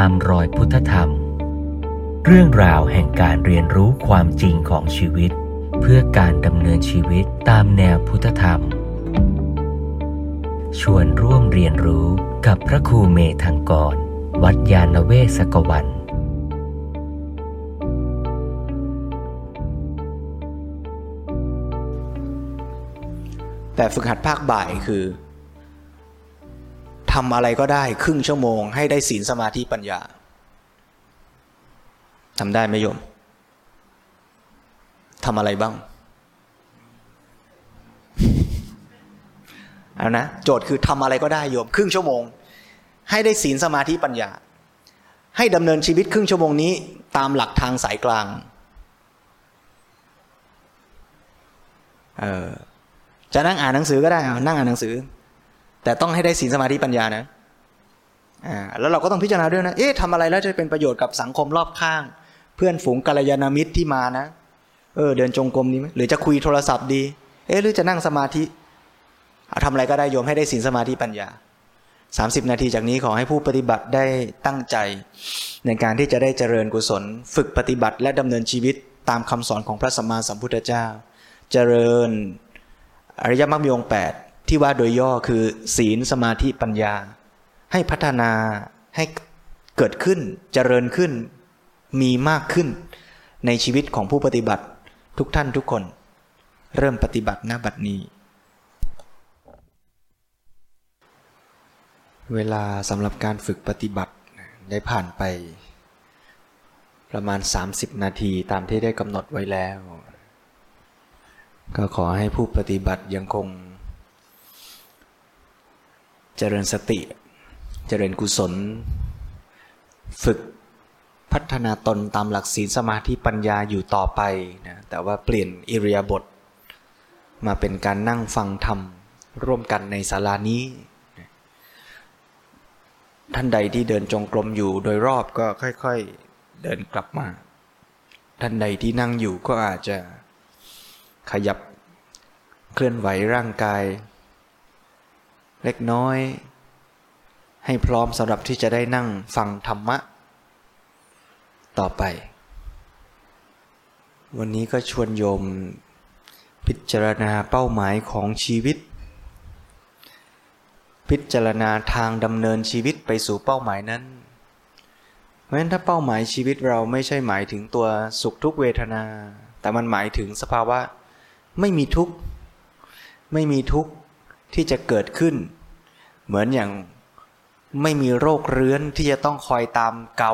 ตามรอยพุทธธรรม เรื่องราวแห่งการเรียนรู้ความจริงของชีวิต เพื่อการดำเนินชีวิตตามแนวพุทธธรรม ชวนร่วมเรียนรู้กับพระครูเมธังกร วัดยาณเวศกวันแต่ฝึกหัดภาคบ่ายคือ ทำอะไรก็ได้ครึ่งชั่วโมง ให้ได้ศีลสมาธิปัญญาทำได้ไหมโยมทำอะไรบ้าง เอานะ โจทย์คือทำอะไรก็ได้โยม ครึ่งชั่วโมง ให้ได้ศีลสมาธิปัญญา ให้ดำเนินชีวิตครึ่งชั่วโมงนี้ ตามหลักทางสายกลางเออจะนั่งอ่านหนังสือก็ได้เอานั่งอ่านหนังสือ แต่ต้องให้ได้ศีลสมาธิปัญญานะอ่าแล้วเราก็ต้องพิจารณาด้วยนะ เอ๊ะทำอะไรแล้วจะเป็นประโยชน์กับสังคมรอบข้าง เพื่อนฝูงกัลยาณมิตรที่มานะ เออ เดินจงกรมดีไหมหรือจะคุยโทรศัพท์ดี เอ๊ะหรือจะนั่งสมาธิเอาทำอะไรก็ได้โยมให้ได้ศีลสมาธิปัญญา 30 นาทีจากนี้ขอให้ผู้ปฏิบัติได้ตั้งใจ ในการที่จะได้เจริญกุศล ฝึกปฏิบัติและดำเนินชีวิตตามคำสอนของพระสัมมาสัมพุทธเจ้า เจริญอริยมรรคมีองค์แปด ที่ว่าโดยย่อคือ ศีลสมาธิปัญญา ให้พัฒนาให้เกิดขึ้นเจริญขึ้น มีมากขึ้น ในชีวิตของผู้ปฏิบัติทุกท่านทุกคน เริ่มปฏิบัติหน้าบัดนี้ เวลาสำหรับการฝึกปฏิบัติได้ผ่านไป ประมาณ 30 นาทีตามที่ได้กำหนดไว้แล้ว ก็ขอให้ผู้ปฏิบัติยังคง เจริญสติ เจริญกุศล ฝึกพัฒนาตนตามหลักศีลสมาธิปัญญาอยู่ต่อไปนะแต่ว่าเปลี่ยนอิริยาบถมาเป็นการนั่งฟังธรรม ร่วมกันในศาลานี้ ท่านใดที่เดินจงกรมอยู่โดยรอบก็ค่อยๆเดินกลับมา ท่านใดที่นั่งอยู่ก็อาจจะขยับเคลื่อนไหวร่างกาย เล็กน้อย ให้พร้อมสำหรับที่จะได้นั่งฟังธรรมะ ต่อไป วันนี้ก็ชวนโยมพิจารณาเป้าหมายของชีวิต พิจารณาทางดำเนินชีวิตไปสู่เป้าหมายนั้น เพราะฉะนั้นถ้าเป้าหมายชีวิตเราไม่ใช่หมายถึงตัวสุขทุกเวทนา แต่มันหมายถึงสภาวะ ไม่มีทุกข์ ไม่มีทุกข์ ที่จะเกิดขึ้น เหมือนอย่างไม่มีโรคเรื้อนที่จะต้องคอยตามเกา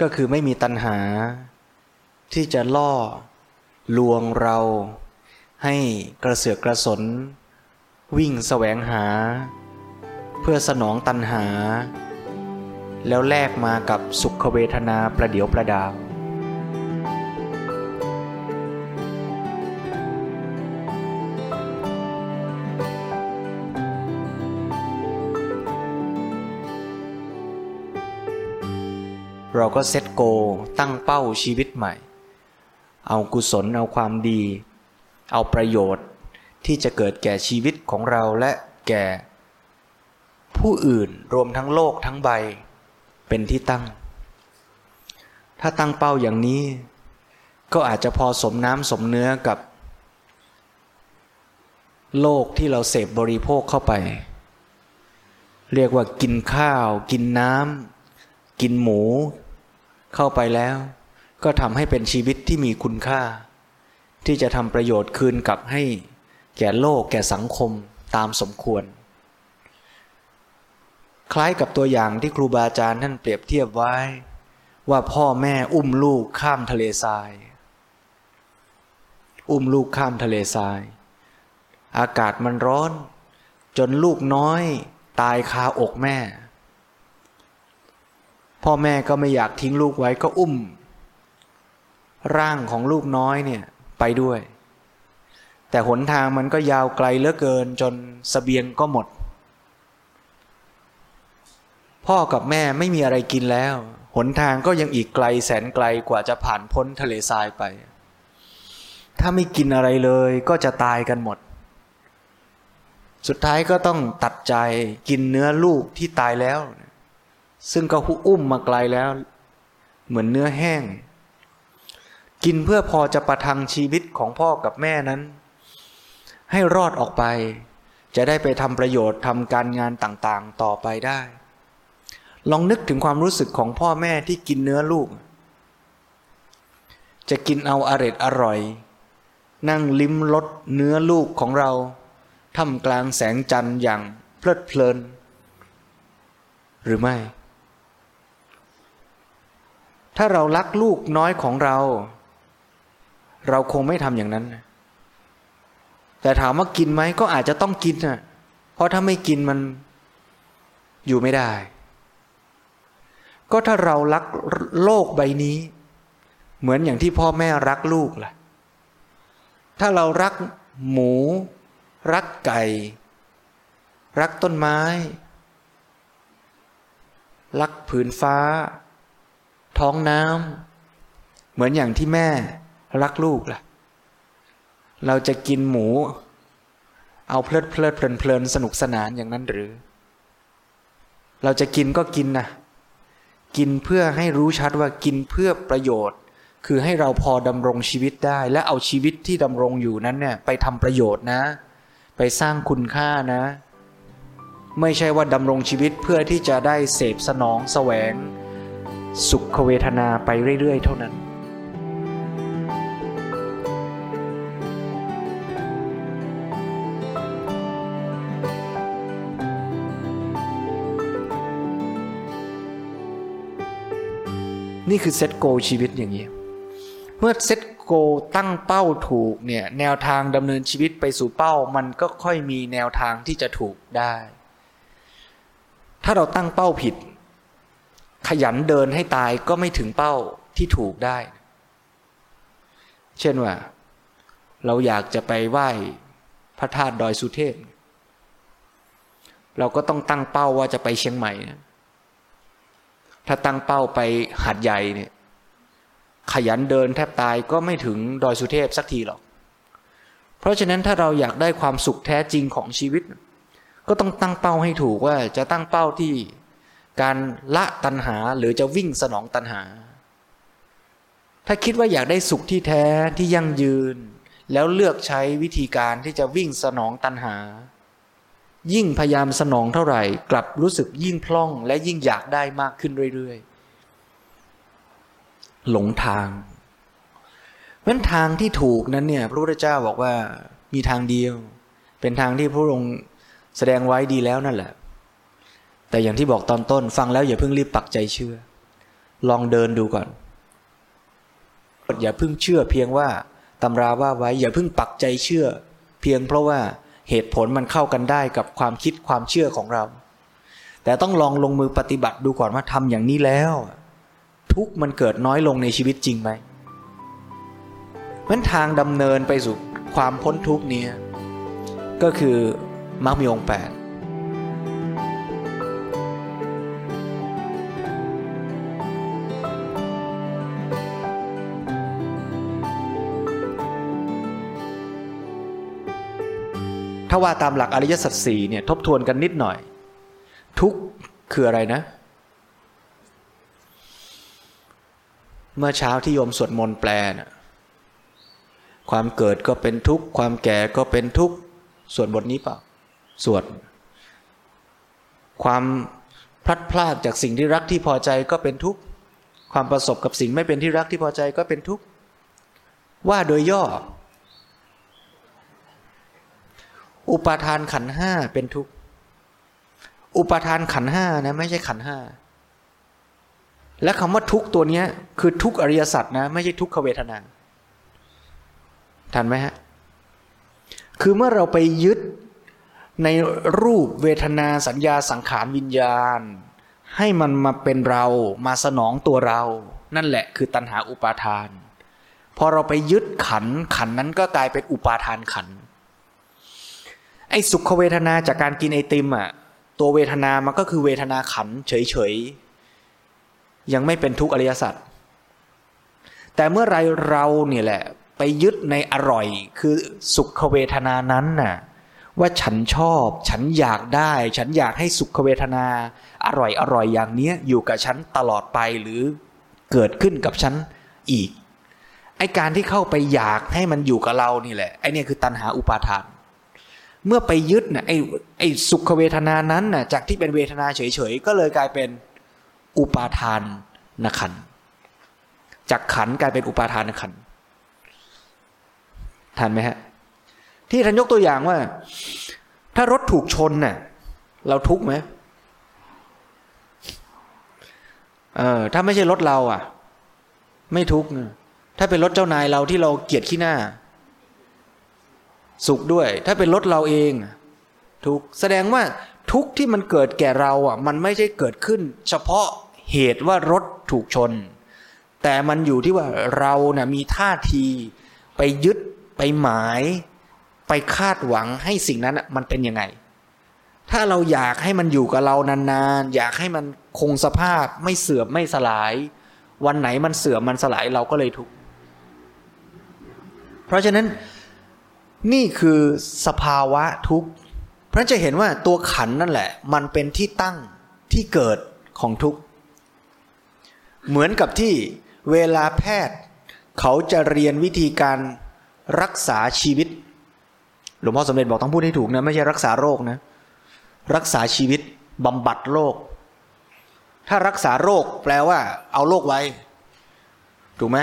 ก็คือไม่มีตัณหา ที่จะล่อลวงเรา ให้กระเสือกกระสน วิ่งแสวงหา เพื่อสนองตัณหา แล้วแลกมากับสุขเวทนาประเดียวประดาว เราก็เซตโก ตั้งเป้าชีวิตใหม่ เอากุศลเอาความดี เอาประโยชน์ที่จะเกิดแก่ชีวิตของเราและแก่ ผู้อื่นรวมทั้งโลกทั้งใบเป็นที่ตั้ง ถ้าตั้งเป้าอย่างนี้ ก็อาจจะพอสมน้ำสมเนื้อกับ โลกที่เราเสพบริโภคเข้าไป เรียกว่ากินข้าว กินน้ำ กินหมู เข้าไปแล้ว ก็ทำให้เป็นชีวิตที่มีคุณค่า ที่จะทำประโยชน์คืนกลับให้แก่โลกแก่สังคมตามสมควร คล้ายกับตัวอย่างที่ครูบาอาจารย์ท่านเปรียบเทียบไว้ ว่าพ่อแม่อุ้มลูกข้ามทะเลทราย อุ้มลูกข้ามทะเลทราย อากาศมันร้อน จนลูกน้อยตายคาอกแม่ พ่อแม่ก็ไม่อยากทิ้งลูกไว้ก็อุ้ม ร่างของลูกน้อยเนี่ยไปด้วย แต่หนทางมันก็ยาวไกลเหลือเกินจนสเสบียงก็หมด พ่อกับแม่ไม่มีอะไรกินแล้ว หนทางก็ยังอีกไกลแสนไกลกว่าจะผ่านพ้นทะเลทรายไป ถ้าไม่กินอะไรเลยก็จะตายกันหมด สุดท้ายก็ต้องตัดใจกินเนื้อลูกที่ตายแล้ว ซึ่งก็อุ้มมาไกลแล้ว เหมือนเนื้อแห้ง กินเพื่อพอจะประทังชีวิตของพ่อกับแม่นั้น ให้รอดออกไป จะได้ไปทำประโยชน์ทำการงานต่างๆ ต่อไปได้ ลองนึกถึงความรู้สึกของพ่อแม่ที่กินเนื้อลูก จะกินเอาอร็ดอร่อย นั่งลิ้มรสเนื้อลูกของเราท่ามกลางแสงจันทร์อย่างเพลิดเพลิน หรือไม่ ถ้าเรารักลูกน้อยของเรา เราคงไม่ทำอย่างนั้น แต่ถามว่ากินไหมก็อาจจะต้องกินนะเพราะถ้าไม่กินมันอยู่ไม่ได้ ก็ถ้าเรารักโลกใบนี้ เหมือนอย่างที่พ่อแม่รักลูกล่ะ ถ้าเรารักหมู รักไก่ รักต้นไม้ รักผืนฟ้า ท้องน้ำเหมือนอย่างที่แม่รักลูกล่ะ เราจะกินหมู เอาเพลิดเพลิดเพลินเพลินสนุกสนานอย่างนั้นหรือ เราจะกินก็กินนะกินเพื่อให้รู้ชัดว่ากินเพื่อประโยชน์ คือให้เราพอดำรงชีวิตได้ และเอาชีวิตที่ดำรงอยู่นั้นเนี่ยไปทำประโยชน์นะ ไปสร้างคุณค่านะ ไม่ใช่ว่าดำรงชีวิตเพื่อที่จะได้เสพสนองแสวง สุขเวทนาไปเรื่อย ๆ เท่านั้น นี่คือเซตโกชีวิตอย่างนี้ เมื่อเซตโกตั้งเป้าถูกเนี่ยแนวทางดำเนินชีวิตไปสู่เป้า มันก็ค่อยมีแนวทางที่จะถูกได้ ถ้าเราตั้งเป้าผิด ขยันเดินให้ตายก็ไม่ถึงเป้าที่ถูกได้ เช่นว่า เราอยากจะไปไหว้พระธาตุดอยสุเทพ เราก็ต้องตั้งเป้าว่าจะไปเชียงใหม่ถ้าตั้งเป้าไปหาดใหญ่เนี่ยขยันเดินแทบตายก็ไม่ถึงดอยสุเทพสักทีหรอก เพราะฉะนั้นถ้าเราอยากได้ความสุขแท้จริงของชีวิต ก็ต้องตั้งเป้าให้ถูกว่าจะตั้งเป้าที่ การละตัณหาหรือจะวิ่งสนองตัณหา ถ้าคิดว่าอยากได้สุขที่แท้ที่ยั่งยืน แล้วเลือกใช้วิธีการที่จะวิ่งสนองตัณหา ยิ่งพยายามสนองเท่าไหร่ กลับรู้สึกยิ่งพล่องและยิ่งอยากได้มากขึ้นเรื่อยๆ หลงทางเพราะทางที่ถูกนั้นเนี่ยพระพุทธเจ้าบอกว่ามีทางเดียว เป็นทางที่พระองค์แสดงไว้ดีแล้วนั่นแหละ แต่อย่างที่บอกตอนต้น ฟังแล้วอย่าเพิ่งรีบปักใจเชื่อ ลองเดินดูก่อน อย่าเพิ่งเชื่อเพียงว่าตำราว่าไว้ อย่าเพิ่งปักใจเชื่อ เพียงเพราะว่าเหตุผลมันเข้ากันได้กับความคิดความเชื่อของเรา แต่ต้องลองลงมือปฏิบัติดูก่อนว่าทำอย่างนี้แล้ว ทุกมันเกิดน้อยลงในชีวิตจริงไหมเพราะทางดำเนินไปสู่ความพ้นทุกเนี้ก็คือมรรคมีองค์แปด ถ้าว่าตามหลักอริยสัจสี่เนี่ยทบทวนกันนิดหน่อย ทุกคืออะไรนะ เมื่อเช้าที่โยมสวดมนต์แปลนะความเกิดก็เป็นทุกข์ ความแก่ก็เป็นทุกข์สวดบทนี้เปล่าสวด ความพลัดพรากจากสิ่งที่รักที่พอใจก็เป็นทุกข์ ความประสบกับสิ่งไม่เป็นที่รักที่พอใจก็เป็นทุกข์ ว่าโดยย่อ อุปาทานขันห้าเป็นทุกข์อุปาทานขันห้านะไม่ใช่ขันห้าและคำว่าทุกตัวนี้คือทุกอริยสัจนะ ไม่ใช่ทุกขเวทนาทันไหมฮะ คือเมื่อเราไปยึดในรูปเวทนาสัญญาสังขารวิญญาณ ให้มันมาเป็นเรามาสนองตัวเรา นั่นแหละคือตัณหาอุปาทาน พอเราไปยึดขันขันนั้นก็กลายเป็นอุปาทานขัน ไอ้สุขเวทนาจากการกินไอติมอะตัวเวทนามันก็คือเวทนาขันเฉยๆ ยังไม่เป็นทุกอริยสัจแต่เมื่อไรเราเนี่ยแหละ ไปยึดในอร่อยคือสุขเวทนานั้นน่ะว่าฉันชอบ ฉันอยากได้ ฉันอยากให้สุขเวทนา อร่อยอร่อยอย่างเนี้ยอยู่กับฉันตลอดไปหรือเกิดขึ้นกับฉันอีกไอการที่เข้าไปอยากให้มันอยู่กับเรานี่แหละไอเนี่ยคือตัณหาอุปาทาน เมื่อไปยึดนะไอไอ้สุขเวทนานั้นนะจากที่เป็นเวทนาเฉยๆ ก็เลยกลายเป็นอุปาทานนขันจากขันกลายเป็นอุปาทานนขันทันไหมฮะ ที่ท่านยกตัวอย่างว่า ถ้ารถถูกชนน่ะ เราทุกไหมเออถ้าไม่ใช่รถเรา อะ ไม่ทุกข์ถ้าเป็นรถเจ้านายเราที่เราเกลียดขี้หน้า สุขด้วย ถ้าเป็นรถเราเองทุกแสดงว่าทุกที่มันเกิดแก่เราอะ มันไม่ใช่เกิดขึ้น เฉพาะเหตุว่ารถถูกชน แต่มันอยู่ที่ว่าเรานะ่ะมีท่าที ไปยึดไปหมาย ไปคาดหวังให้สิ่งนั้นมันเป็นยังไง ถ้าเราอยากให้มันอยู่กับเรานานๆ อยากให้มันคงสภาพไม่เสื่อมไม่สลาย วันไหนมันเสื่อมมันสลายเราก็เลยทุกข์เพราะฉะนั้น นี่คือสภาวะทุกข์ เพราะจะเห็นว่าตัวขันนั่นแหละ มันเป็นที่ตั้งที่เกิดของทุกข์ เหมือนกับที่เวลาแพทย์ เขาจะเรียนวิธีการรักษาชีวิต หลวงพ่อสมเด็จบอกต้องพูดให้ถูกนะ ไม่ใช่รักษาโรคนะ รักษาชีวิตบำบัดโรค ถ้ารักษาโรคแปลว่า เอาโรคไว้ ถูกไหม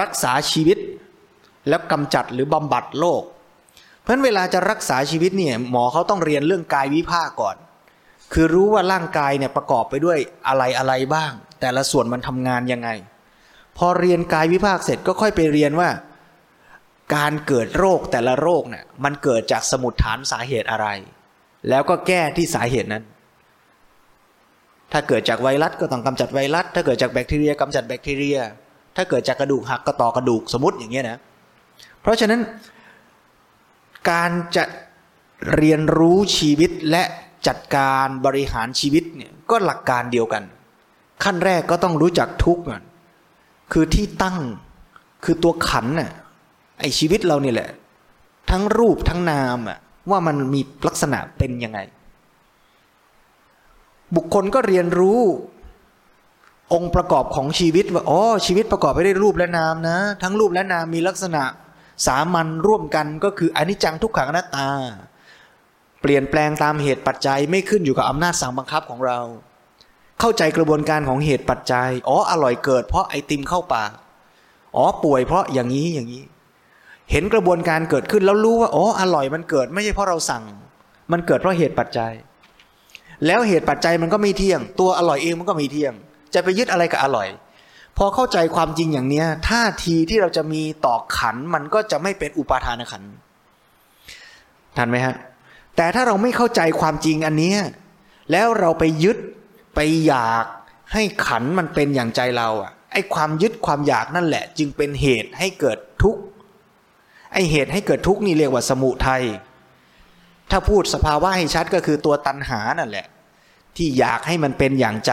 รักษาชีวิตแล้วกำจัดหรือบำบัดโรค เพราะเวลาจะรักษาชีวิตเนี่ยหมอเขาต้องเรียนเรื่องกายวิภาคก่อน คือรู้ว่าร่างกายเนี่ยประกอบไปด้วยอะไรอะไรบ้าง แต่ละส่วนมันทำงานยังไง พอเรียนกายวิภาคเสร็จก็ค่อยไปเรียนว่า การเกิดโรคแต่ละโรคเนี่ยมันเกิดจากสมุดฐานสาเหตุอะไร แล้วก็แก้ที่สาเหตุนั้น ถ้าเกิดจากไวรัสก็ต้องกำจัดไวรัส ถ้าเกิดจากแบคทีเรียกำจัดแบคทีเรีย ถ้าเกิดจากกระดูกหักก็ต่อกระดูกสมมติอย่างเงี้ยนะเพราะฉะนั้น การจะเรียนรู้ชีวิตและจัดการบริหารชีวิตเนี่ยก็หลักการเดียวกัน ขั้นแรกก็ต้องรู้จักทุกข์ก่อนคือที่ตั้งคือตัวขันน่ะไอชีวิตเราเนี่ยแหละ ทั้งรูปทั้งนามอะว่ามันมีลักษณะเป็นยังไง บุคคลก็เรียนรู้องค์ประกอบของชีวิตว่าอ๋อชีวิตประกอบไปด้วยรูปและนามนะ ทั้งรูปและนามมีลักษณะ สามัญร่วมกันก็คืออนิจจังทุกขังอนัตตา เปลี่ยนแปลงตามเหตุปัจจัยไม่ขึ้นอยู่กับอำนาจสั่งบังคับของเรา เข้าใจกระบวนการของเหตุปัจจัย อ๋ออร่อยเกิดเพราะไอติมเข้าปากอ๋อป่วยเพราะอย่างนี้อย่างนี้ เห็นกระบวนการเกิดขึ้นแล้วรู้ว่าอ๋ออร่อยมันเกิดไม่ใช่เพราะเราสั่ง มันเกิดเพราะเหตุปัจจัย แล้วเหตุปัจจัยมันก็ไม่เที่ยง ตัวอร่อยเองมันก็ไม่เที่ยง จะไปยึดอะไรกับอร่อย พอเข้าใจความจริงอย่างเนี้ยท่าทีที่เราจะมีต่อขันมันก็จะไม่เป็นอุปาทานขันทันไหมฮะ แต่ถ้าเราไม่เข้าใจความจริงอันนี้แล้วเราไปยึดไปอยากให้ขันมันเป็นอย่างใจเราอะไอ้ความยึดความอยากนั่นแหละ จึงเป็นเหตุให้เกิดทุกข์ไอ้เหตุให้เกิดทุกข์นี่เรียกว่าสมุทัยถ้าพูดสภาวะให้ชัดก็คือตัวตัณหานั่นแหละ ที่อยากให้มันเป็นอย่างใจ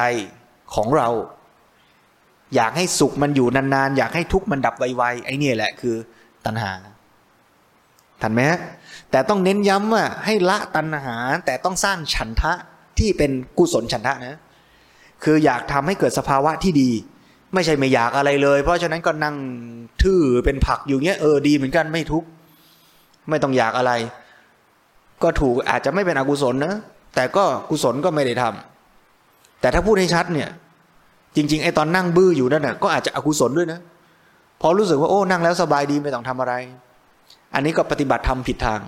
ของเรา อยากให้สุขมันอยู่นานๆ อยากให้ทุกข์มันดับไวๆไอ้นี่แหละคือ ตัณหา ทันไหมฮะแต่ต้องเน้นย้ำว่าให้ละตัณหา แต่ต้องสร้างฉันทะที่เป็นกุศลฉันทะนะ คืออยากทำให้เกิดสภาวะที่ดี ไม่ใช่ไม่อยากอะไรเลย เพราะฉะนั้นก็นั่งทื่อเป็นผักอยู่เงี้ยเออดีเหมือนกันไม่ทุกข์ไม่ต้องอยากอะไร ก็ถูกอาจจะไม่เป็นอกุศลนะแต่ก็กุศลก็ไม่ได้ทำแต่ถ้าพูดให้ชัดเนี่ย จริง ๆ ไอ้ตอนนั่งบื้ออยู่นั่นน่ะก็อาจจะอกุศลด้วยนะ พอรู้สึกว่าโอ้นั่งแล้วสบายดีไม่ต้องทำอะไร อันนี้ก็ปฏิบัติทำผิดทาง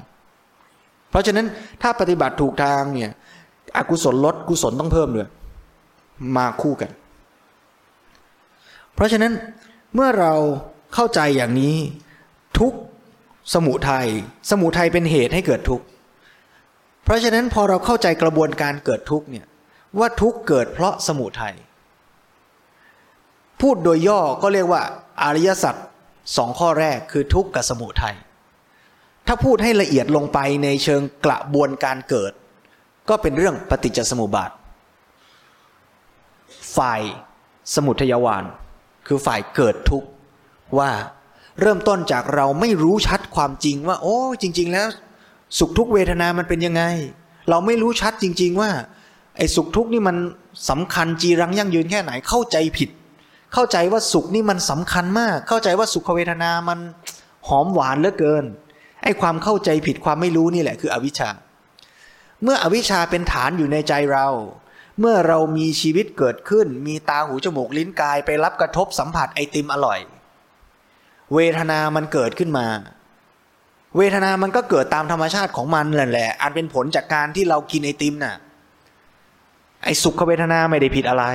เพราะฉะนั้นถ้าปฏิบัติถูกทางเนี่ย อกุศลลดกุศลต้องเพิ่มด้วยมาคู่กัน เพราะฉะนั้นเมื่อเราเข้าใจอย่างนี้ทุกสมุทัยสมุทัยเป็นเหตุให้เกิดทุกข์เพราะฉะนั้นพอเราเข้าใจกระบวนการเกิดทุกข์เนี่ยว่าทุกข์เกิดเพราะสมุทัย พูดโดยย่อก็เรียกว่าอริยสัจสองข้อแรกคือทุกข์กับสมุทัยถ้าพูดให้ละเอียดลงไปในเชิงกระบวนการเกิด ก็เป็นเรื่องปฏิจจสมุปบาท ฝ่ายสมุทยาวานคือฝ่ายเกิดทุกข์ว่าเริ่มต้นจากเราไม่รู้ชัดความจริงว่า โอ้จริง ๆ แล้ว สุขทุกเวทนามันเป็นยังไง เราไม่รู้ชัดจริง ๆ ว่าไอ้สุขทุกข์นี่มันสำคัญจีรังยั่งยืนแค่ไหนเข้าใจผิด เข้าใจว่าสุขนี่มันสำคัญมาก เข้าใจว่าสุขเวทนามันหอมหวานเหลือเกินไอ้ความเข้าใจผิดความไม่รู้นี่แหละคืออวิชชา เมื่ออวิชชาเป็นฐานอยู่ในใจเรา เมื่อเรามีชีวิตเกิดขึ้น มีตาหูจมูกลิ้นกายไปรับกระทบสัมผัสไอติมอร่อย เวทนามันเกิดขึ้นมา เวทนามันก็เกิดตามธรรมชาติของมันแหละ อันเป็นผลจากการที่เรากินไอติมน่ะ ไอสุขเวทนาไม่ได้ผิดอะไร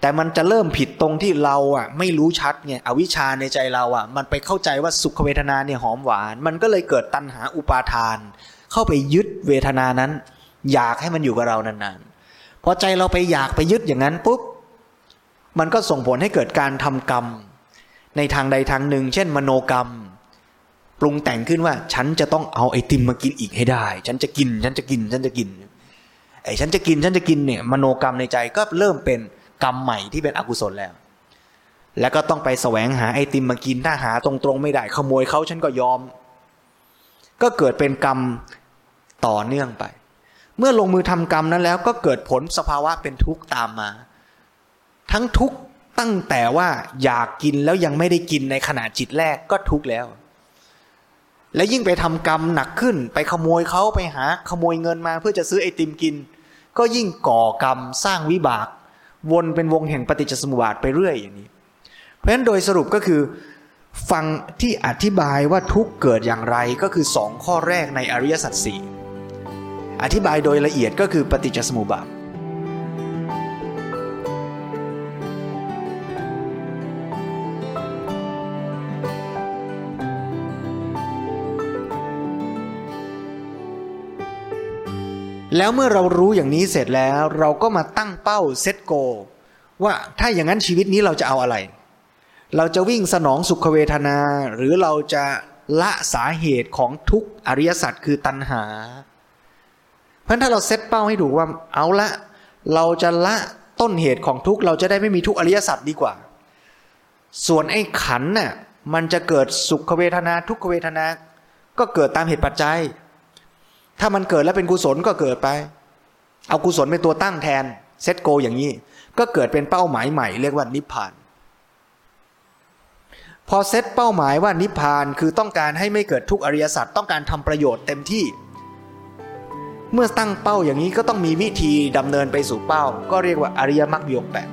แต่มันจะเริ่มผิดตรงที่เราอะไม่รู้ชัดไงอวิชชาในใจเราอะ มันไปเข้าใจว่าสุขเวทนาเนี่ยหอมหวาน มันก็เลยเกิดตัณหาอุปาทาน เข้าไปยึดเวทนานั้น อยากให้มันอยู่กับเรานานๆพอใจเราไปอยากไปยึดอย่างนั้นปุ๊บมันก็ส่งผลให้เกิดการทำกรรม ในทางใดทางหนึ่ง เช่น มโนกรรม ปรุงแต่งขึ้นว่า ฉันจะต้องเอาไอติมมากินอีกให้ได้ ฉันจะกิน ฉันจะกิน ฉันจะกินไอฉันจะกินฉันจะกินเนี่ยมโนกรรมในใจก็เริ่มเป็น กรรมใหม่ที่เป็นอกุศลแล้ว แล้วก็ต้องไปแสวงหาไอติมมากินถ้าหาตรงๆไม่ได้ขโมยเขาฉันก็ยอม ก็เกิดเป็นกรรมต่อเนื่องไป เมื่อลงมือทำกรรมนั้นแล้ว ก็เกิดผลสภาวะเป็นทุกข์ตามมา ทั้งทุกข์ตั้งแต่ว่าอยากกินแล้วยังไม่ได้กินในขณะจิตแรกก็ทุกข์แล้ว และยิ่งไปทำกรรมหนักขึ้น ไปขโมยเขาไปหาขโมยเงินมาเพื่อจะซื้อไอติมกิน ก็ยิ่งก่อกรรมสร้างวิบาก วนเป็นวงแห่งปฏิจจสมุปบาทไปเรื่อยอย่างนี้ เพราะฉะนั้นโดยสรุปก็คือ ฟังที่อธิบายว่าทุกเกิดอย่างไรก็คือสองข้อแรกในอริยสัจสี่อธิบายโดยละเอียดก็คือปฏิจจสมุปบาท แล้วเมื่อเรารู้อย่างนี้เสร็จแล้วเราก็มาตั้งเป้าเซตโก ว่าถ้าอย่างนั้นชีวิตนี้เราจะเอาอะไร เราจะวิ่งสนองสุขเวทนา หรือเราจะละสาเหตุของทุกอริยสัจคือตัณหา เพราะถ้าเราเซตเป้าให้ถูกว่าเอาละ เราจะละต้นเหตุของทุกเราจะได้ไม่มีทุกอริยสัจดีกว่า ส่วนไอ้ขันน่ะมันจะเกิดสุขเวทนาทุกขเวทนา ก็เกิดตามเหตุปัจจัย ถ้ามันเกิดแล้วเป็นกุศลก็เกิดไป เอากุศลเป็นตัวตั้งแทนเซตโกอย่างนี้ ก็เกิดเป็นเป้าหมายใหม่ เรียกว่านิพพาน พอเซตเป้าหมายว่านิพพานคือต้องการให้ไม่เกิดทุกอริยสัจต้องการทำประโยชน์เต็มที่ เมื่อตั้งเป้าอย่างนี้ก็ต้องมีวิธีดำเนินไปสู่เป้า ก็เรียกว่าอริยมรรคมีองแปด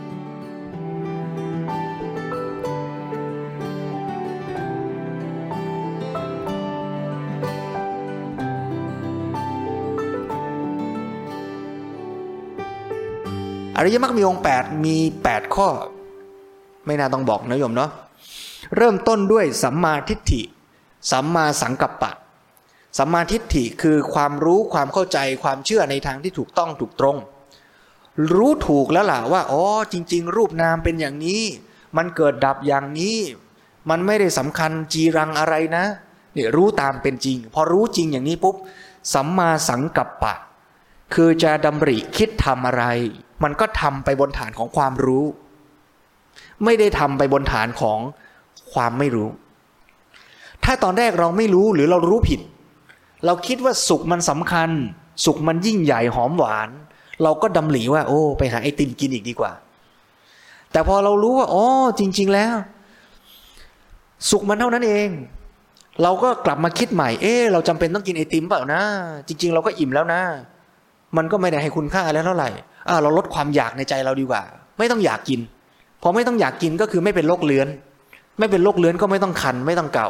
ริยมรรคมีองค์8มี 8 ข้อ ไม่น่าต้องบอกนะโยมเนาะเริ่มต้นด้วยสัมมาทิฏฐิ สัมมาสังกัปปะ สัมมาทิฏฐิคือความรู้ความเข้าใจความเชื่อในทางที่ถูกต้องถูกตรง รู้ถูกแล้วล่ะว่าอ๋อจริง ๆ รูปนามเป็นอย่างนี้ มันเกิดดับอย่างนี้ มันไม่ได้สำคัญจีรังอะไรนะเนี่ยรู้ตามเป็นจริง พอรู้จริงอย่างนี้ปุ๊บสัมมาสังกัปปะ คือจะดำริคิดทำอะไรมันก็ทำไปบนฐานของความรู้ ไม่ได้ทำไปบนฐานของความไม่รู้ ถ้าตอนแรกเราไม่รู้หรือเรารู้ผิด เราคิดว่าสุขมันสำคัญ สุขมันยิ่งใหญ่หอมหวาน เราก็ดำหลีว่า โอ้ ไปหาไอติมกินอีกดีกว่า แต่พอเรารู้ว่าอ๋อจริง ๆ แล้ว สุขมันเท่านั้นเอง เราก็กลับมาคิดใหม่ เอ๊เราจำเป็นต้องกินไอติมเปล่านะ จริง ๆ เราก็อิ่มแล้วนะ มันก็ไม่ได้ให้คุณค่าแล้วเท่าไหร่ เราลดความอยากในใจเราดีกว่า ไม่ต้องอยากกินพอไม่ต้องอยากกินก็คือไม่เป็นโรคเลื้อน ไม่เป็นโรคเลื้อนก็ไม่ต้องคัน ไม่ต้องเก่า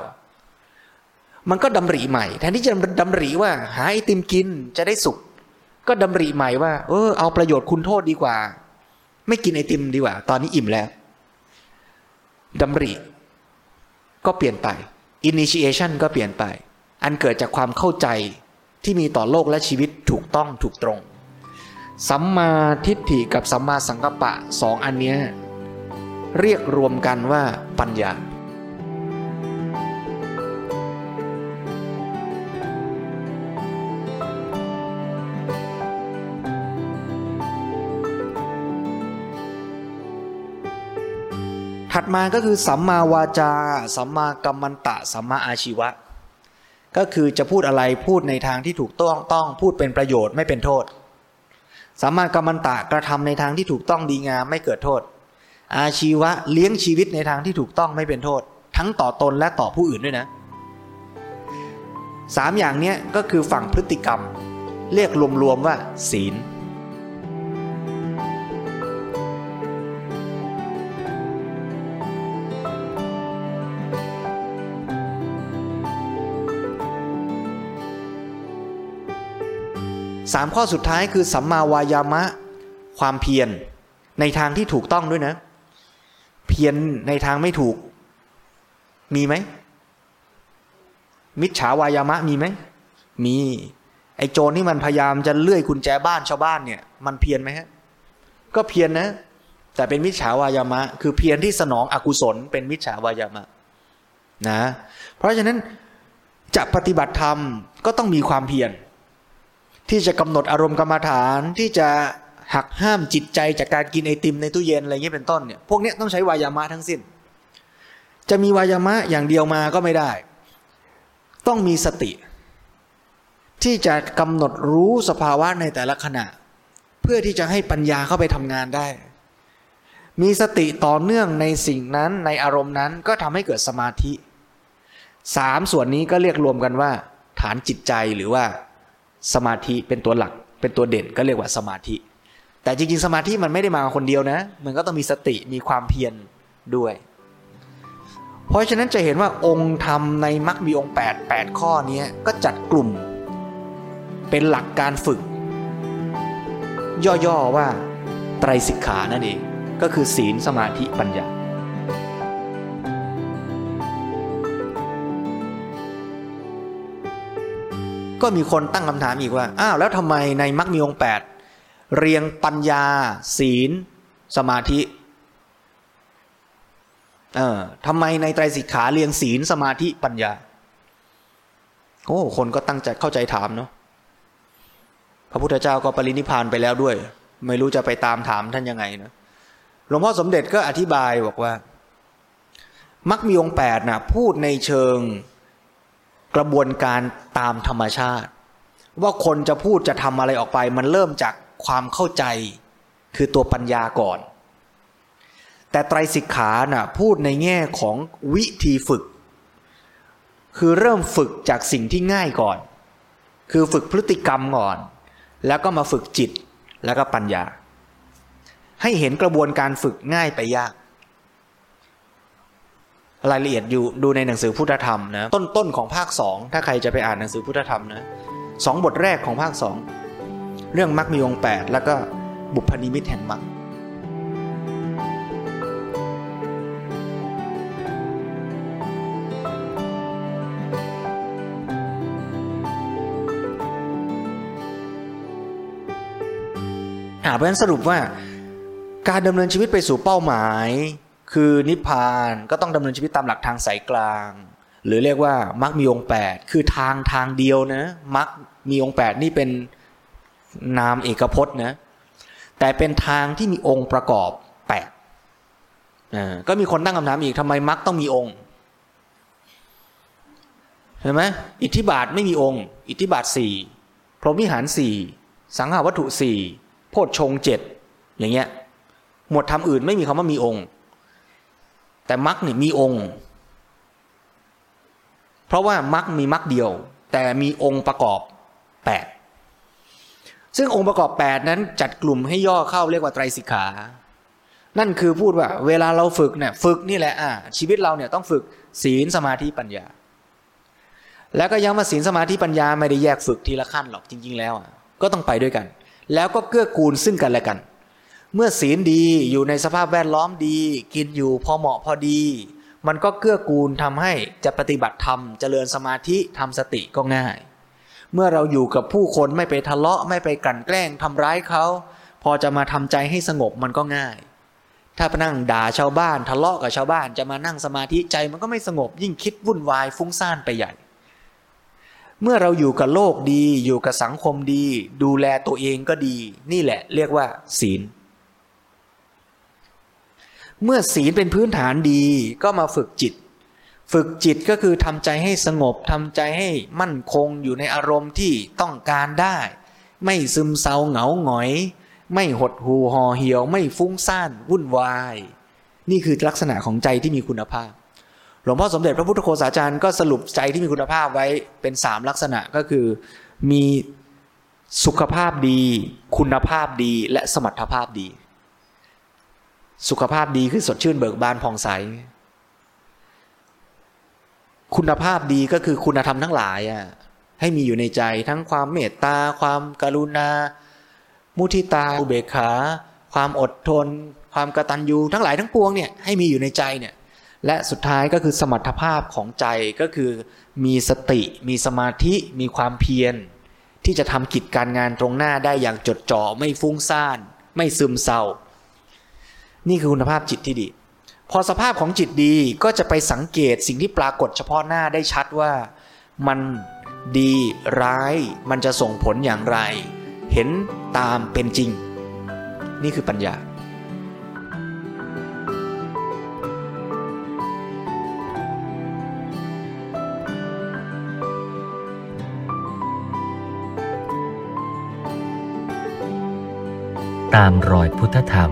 มันก็ดำริใหม่ แทนที่จะดำริว่า หาไอติมกินจะได้สุข ก็ดำริใหม่ว่า เออเอาประโยชน์คุณโทษดีกว่า ไม่กินไอติมดีกว่า ตอนนี้อิ่มแล้วดำริ ก็เปลี่ยนไป initiation ก็เปลี่ยนไป อันเกิดจากความเข้าใจที่มีต่อโลกและชีวิตถูกต้องถูกตรง สัมมาทิฏฐิกับสัมมาสังกัปปะสองอันนี้เรียกรวมกันว่าปัญญา ถัดมาก็คือสัมมาวาจา สัมมากัมมันตะ สัมมาอาชีวะ ก็คือจะพูดอะไรพูดในทางที่ถูกต้องต้องพูดเป็นประโยชน์ไม่เป็นโทษ สัมมากัมมันตะกระทำในทางที่ถูกต้องดีงามไม่เกิดโทษ อาชีวะเลี้ยงชีวิตในทางที่ถูกต้องไม่เป็นโทษ ทั้งต่อตนและต่อผู้อื่นด้วยนะสามอย่างนี้ก็คือฝั่งพฤติกรรม เรียกรวมๆว่า ศีล สามข้อสุดท้ายคือสัมมาวายามะ ความเพียรในทางที่ถูกต้องด้วยนะ เพียรในทางไม่ถูก มีไหม มิจฉาวายามะมีไหม มี ไอ้โจรที่มันพยายามจะเลื่อยกุญแจบ้านชาวบ้านเนี่ย มันเพียรไหมฮะ ก็เพียรนนะ แต่เป็นมิจฉาวายามะ คือเพียรที่สนองอกุศล เป็นมิจฉาวายามะ นะ เพราะฉะนั้นจะปฏิบัติธรรมก็ต้องมีความเพียร ที่จะกำหนดอารมณ์กรรมฐานที่จะหักห้ามจิตใจจากการกินไอติมในตู้เย็นอะไรเงี้ยเป็นต้นเนี่ยพวกนี้ต้องใช้วายามะทั้งสิ้น จะมีวายามะอย่างเดียวมาก็ไม่ได้ ต้องมีสติ ที่จะกำหนดรู้สภาวะในแต่ละขณะ เพื่อที่จะให้ปัญญาเข้าไปทำงานได้ มีสติต่อเนื่องในสิ่งนั้นในอารมณ์นั้นก็ทำให้เกิดสมาธิสามส่วนนี้ก็เรียกรวมกันว่า ฐานจิตใจหรือว่า สมาธิเป็นตัวหลัก เป็นตัวเด่นก็เรียกว่าสมาธิ แต่จริงๆ สมาธิมันไม่ได้มาคนเดียวนะ มันก็ต้องมีสติมีความเพียรด้วย เพราะฉะนั้นจะเห็นว่าองค์ธรรมในมรรคมีองค์ 8 8 ข้อนี้ก็จัดกลุ่ม เป็นหลักการฝึก ย่อๆว่าไตรสิกขานั่นเองก็คือศีลสมาธิปัญญา ก็มีคนตั้งคำถามอีกว่า อ้าวแล้วทำไมในมรรคมีองค์แปดเรียงปัญญา ศีล สมาธิ เออทำไมในไตรสิกขาเรียงศีลสมาธิปัญญา โอ้คนก็ตั้งใจเข้าใจถามเนาะ พระพุทธเจ้าก็ปรินิพานไปแล้วด้วย ไม่รู้จะไปตามถามท่านยังไงนะหลวงพ่อสมเด็จก็อธิบายบอกว่ามักมีองค์แปดนะพูดในเชิง กระบวนการตามธรรมชาติ ว่าคนจะพูดจะทำอะไรออกไป มันเริ่มจากความเข้าใจคือตัวปัญญาก่อน แต่ไตรสิกขาน่ะพูดในแง่ของวิธีฝึก คือเริ่มฝึกจากสิ่งที่ง่ายก่อน คือฝึกพฤติกรรมก่อน แล้วก็มาฝึกจิตแล้วก็ปัญญา ให้เห็นกระบวนการฝึกง่ายไปยาก รายละเอียดอยู่ดูในหนังสือพุทธธรรมนะต้นต้นของภาคสองถ้าใครจะไปอ่านหนังสือพุทธธรรมนะสองบทแรกของภาคสองเรื่องมรรคมีองแปดแล้วก็บุพนิมิตแห่งมรรคอ่าเพราะฉะนั้นสรุปว่าการดำเนินชีวิตไปสู่เป้าหมาย คือนิพพานก็ต้องดำเนินชีวิตตามหลักทางสายกลาง หรือเรียกว่ามรรคมีองค์แปดคือทางทางเดียวนะมรรคมีองค์แปดนี่เป็นนามเอกพจน์นะแต่เป็นทางที่มีองค์ประกอบแปดก็มีคนตั้งคำถามอีกทำไมมรรคต้องมีองค์เห็นไหมอิทธิบาทไม่มีองค์ อิทธิบาทสี่พรหมิหารสี่สังหาวัตถุสี่โพชฌงเจ็ดอย่างเงี้ย หมดทำอื่นไม่มีคำว่ามีองค์ แต่มรรคนี่มีองค์ เพราะว่ามรรคมีมรรคเดียว แต่มีองค์ประกอบแปดซึ่งองค์ประกอบแปดนั้นจัดกลุ่มให้ย่อเข้าเรียกว่าไตรสิกขา นั่นคือพูดว่า เวลาเราฝึกเนี่ยฝึกนี่แหละอะชีวิตเราเนี่ยต้องฝึกศีลสมาธิปัญญา แล้วก็ย้ำว่าศีลสมาธิปัญญาไม่ได้แยกฝึกทีละขั้นหรอกจริง ๆ แล้วอะก็ต้องไปด้วยกัน แล้วก็เกื้อกูลซึ่งกันและกัน เมื่อศีลดีอยู่ในสภาพแวดล้อมดี กินอยู่พอเหมาะพอดี มันก็เกื้อกูลทำให้จะปฏิบัติธรรมเจริญสมาธิทำสติก็ง่าย เมื่อเราอยู่กับผู้คนไม่ไปทะเลาะไม่ไปกลั่นแกล้งทำร้ายเขาพอจะมาทำใจให้สงบมันก็ง่าย ถ้าไปนั่งด่าชาวบ้านทะเลาะกับชาวบ้านจะมานั่งสมาธิใจมันก็ไม่สงบยิ่งคิดวุ่นวายฟุ้งซ่านไปใหญ่ เมื่อเราอยู่กับโลกดี อยู่กับสังคมดี ดูแลตัวเองก็ดี นี่แหละ เรียกว่า ศีล เมื่อศีลเป็นพื้นฐานดีก็มาฝึกจิต ฝึกจิตก็คือทำใจให้สงบทำใจให้มั่นคงอยู่ในอารมณ์ที่ต้องการได้ ไม่ซึมเศร้าเหงาหงอย ไม่หดหูห่อเหี่ยว ไม่ฟุ้งซ่านวุ่นวาย นี่คือลักษณะของใจที่มีคุณภาพ หลวงพ่อสมเด็จพระพุทธโฆษาจารย์ก็สรุปใจที่มีคุณภาพไว้เป็นสามลักษณะก็คือมีสุขภาพดี คุณภาพดีและสมรรถภาพดี สุขภาพดีคือสดชื่นเบิกบานผ่องใส คุณภาพดีก็คือคุณธรรมทั้งหลายอะให้มีอยู่ในใจทั้งความเมตตา ความกรุณา มุทิตาอุเบกขา ความอดทน ความกตัญญูทั้งหลายทั้งปวงเนี่ยให้มีอยู่ในใจเนี่ยและสุดท้ายก็คือสมรรถภาพของใจก็คือ มีสติ มีสมาธิ มีความเพียร ที่จะทำกิจการงานตรงหน้าได้อย่างจดจ่อไม่ฟุ้งซ่าน ไม่ซึมเศร้า นี่คือคุณภาพจิตที่ดี พอสภาพของจิตดีก็จะไปสังเกตสิ่งที่ปรากฏเฉพาะหน้าได้ชัดว่ามันดีร้ายมันจะส่งผลอย่างไร เห็นตามเป็นจริง นี่คือปัญญาตามรอยพุทธธรรม